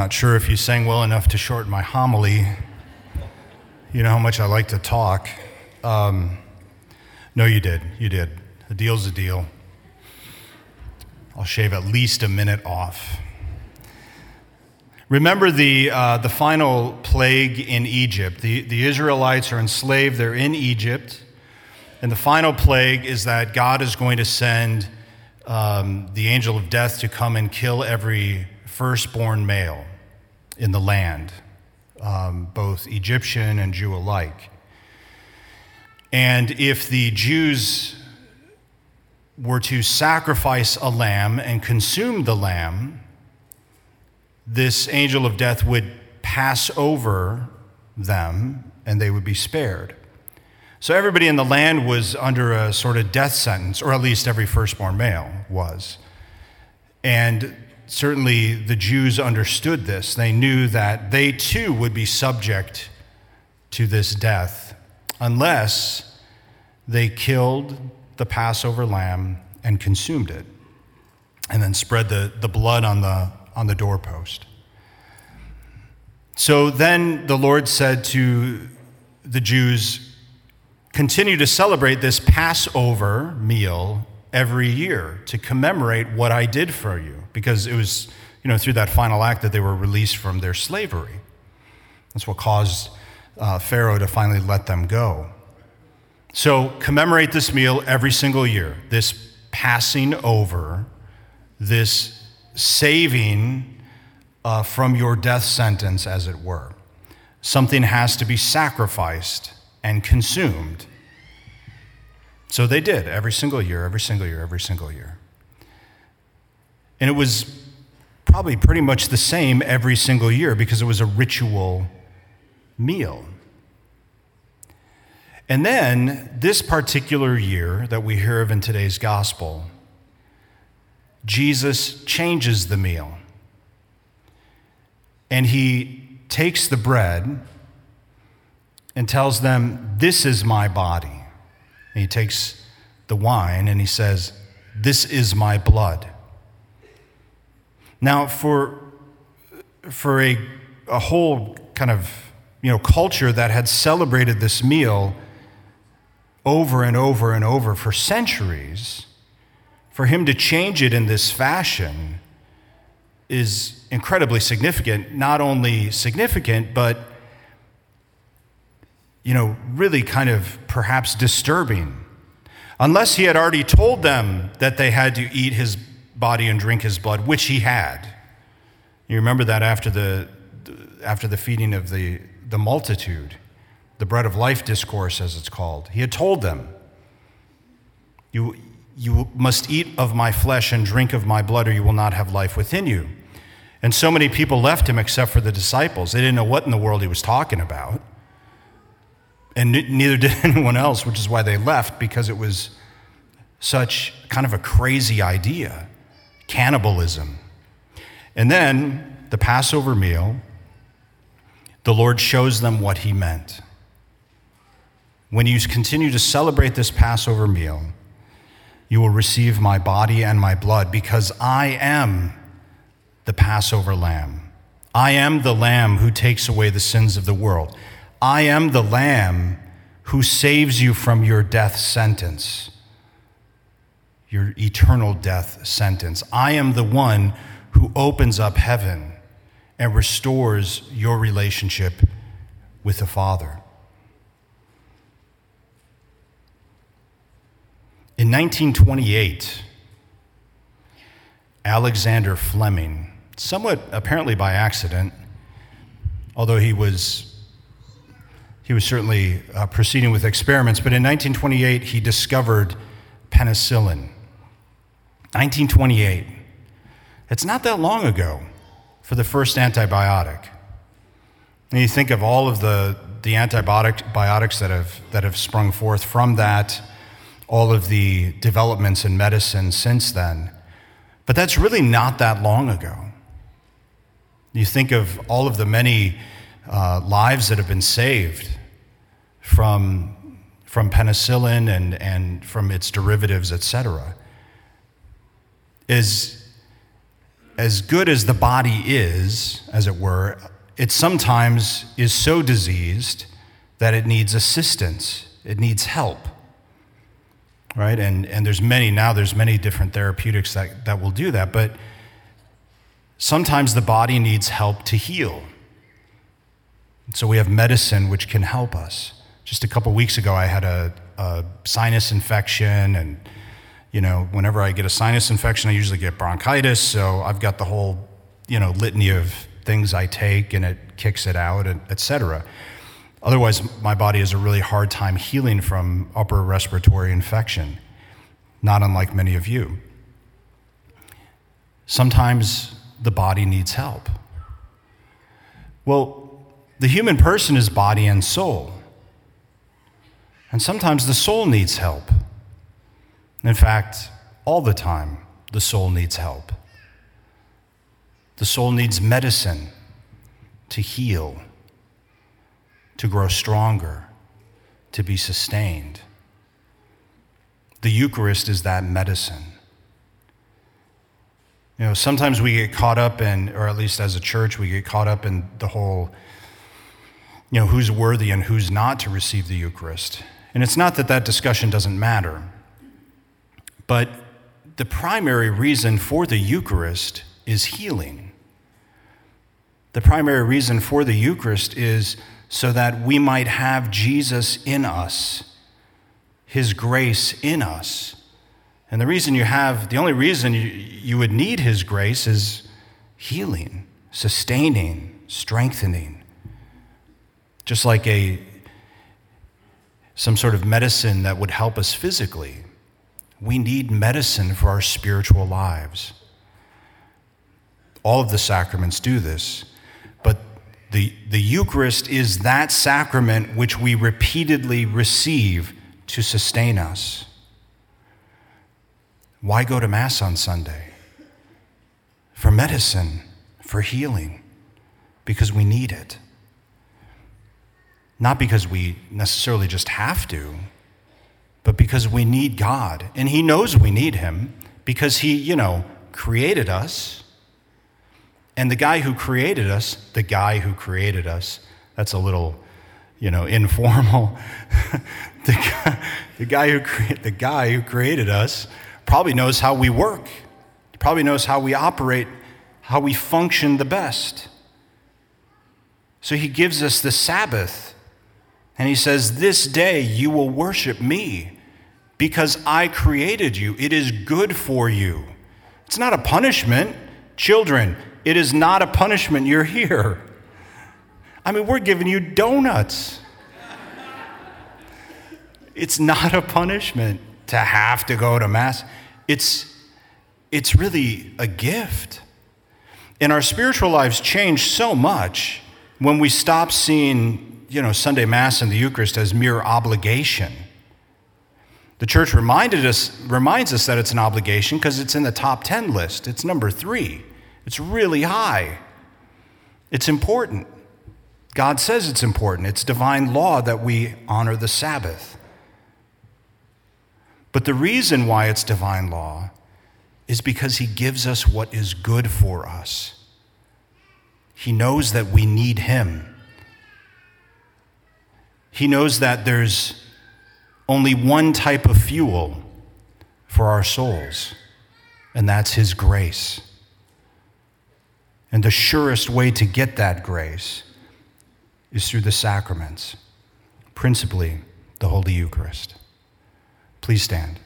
Not sure if you sang well enough to shorten my homily. You know how much I like to talk. Um, no, you did. You did. A deal's a deal. I'll shave at least a minute off. Remember the, uh, the final plague in Egypt. The, the Israelites are enslaved, they're in Egypt. And the final plague is that God is going to send um, the angel of death to come and kill every firstborn male in the land, um, both Egyptian and Jew alike. And if the Jews were to sacrifice a lamb and consume the lamb, this angel of death would pass over them and they would be spared. So everybody in the land was under a sort of death sentence, or at least every firstborn male was. And certainly the Jews understood this. They knew that they too would be subject to this death unless they killed the Passover lamb and consumed it, and then spread the, the blood on the, on the doorpost. So then the Lord said to the Jews, continue to celebrate this Passover meal every year to commemorate what I did for you, because it was, you know, through that final act that they were released from their slavery. That's what caused uh, Pharaoh to finally let them go. So commemorate this meal every single year, this passing over, this saving uh, from your death sentence, as it were. Something has to be sacrificed and consumed. So they did every single year, every single year, every single year. And it was probably pretty much the same every single year because it was a ritual meal. And then, this particular year that we hear of in today's gospel, Jesus changes the meal. And he takes the bread and tells them, This is my body. And he takes the wine and he says, This is my blood. Now, for, for a, a whole kind of you know, culture that had celebrated this meal over and over and over for centuries, for him to change it in this fashion is incredibly significant. Not only significant, but you know, really kind of perhaps disturbing. Unless he had already told them that they had to eat his body and drink his blood, which he had. You remember that after the, after the feeding of the, the multitude, the bread of life discourse, as it's called. He had told them, you, you must eat of my flesh and drink of my blood, or you will not have life within you. And so many people left him except for the disciples. They didn't know what in the world he was talking about and neither did anyone else, which is why they left, because it was such kind of a crazy idea cannibalism. And then the Passover meal, the Lord shows them what he meant. When you continue to celebrate this Passover meal, you will receive my body and my blood because I am the Passover lamb. I am the lamb who takes away the sins of the world. I am the Lamb who saves you from your death sentence, your eternal death sentence. I am the one who opens up heaven and restores your relationship with the Father. In 1928, Alexander Fleming, somewhat apparently by accident, although he was he was certainly uh, proceeding with experiments, but in 1928, he discovered penicillin. 1928. It's not that long ago for the first antibiotic. And you think of all of the, the antibiotics that have, that have sprung forth from that, all of the developments in medicine since then. But that's really not that long ago. You think of all of the many uh, lives that have been saved from, from penicillin and, and from its derivatives, et cetera, is as good as the body is, as it were, it sometimes is so diseased that it needs assistance, it needs help. Right? And, and there's many, now there's many different therapeutics that, that will do that, but sometimes the body needs help to heal. So we have medicine which can help us. Just a couple weeks ago, I had a, a sinus infection, and you know, whenever I get a sinus infection, I usually get bronchitis. So I've got the whole, you know, litany of things I take, and it kicks it out, and etc. Otherwise, my body has a really hard time healing from upper respiratory infection, not unlike many of you. Sometimes the body needs help. Well, the human person is body and soul. And sometimes the soul needs help. In fact, all the time, the soul needs help. The soul needs medicine to heal, to grow stronger, to be sustained. The Eucharist is that medicine. You know, sometimes we get caught up in, or at least as a church, we get caught up in the whole, you know, who's worthy and who's not to receive the Eucharist. And it's not that that discussion doesn't matter, but the primary reason for the Eucharist is healing. The primary reason for the Eucharist is so that we might have Jesus in us, His grace in us. And the reason you have, the only reason you, you would need His grace is healing, sustaining, strengthening. Just like a some sort of medicine that would help us physically. We need medicine for our spiritual lives. All of the sacraments do this, but the, the Eucharist is that sacrament which we repeatedly receive to sustain us. Why go to Mass on Sunday? For medicine, for healing, because we need it. Not because we necessarily just have to, but because we need God. And He knows we need Him because He, you know, created us. And the guy who created us, the guy who created us, that's a little, you know, informal. the, guy, the, guy who cre- the guy who created us probably knows how we work, probably knows how we operate, how we function the best. So he gives us the Sabbath and he says, This day you will worship me because I created you. It is good for you. It's not a punishment. Children, it is not a punishment. You're here. I mean, we're giving you donuts. It's not a punishment to have to go to Mass. It's, it's really a gift. And our spiritual lives change so much when we stop seeing you know, Sunday Mass and the Eucharist as mere obligation. The church reminded us, reminds us that it's an obligation because it's in the top 10 list. It's number three. It's really high. It's important. God says it's important. It's divine law that we honor the Sabbath. But the reason why it's divine law is because He gives us what is good for us. He knows that we need Him. He knows that there's only one type of fuel for our souls, and that's His grace. And the surest way to get that grace is through the sacraments, principally the Holy Eucharist. Please stand.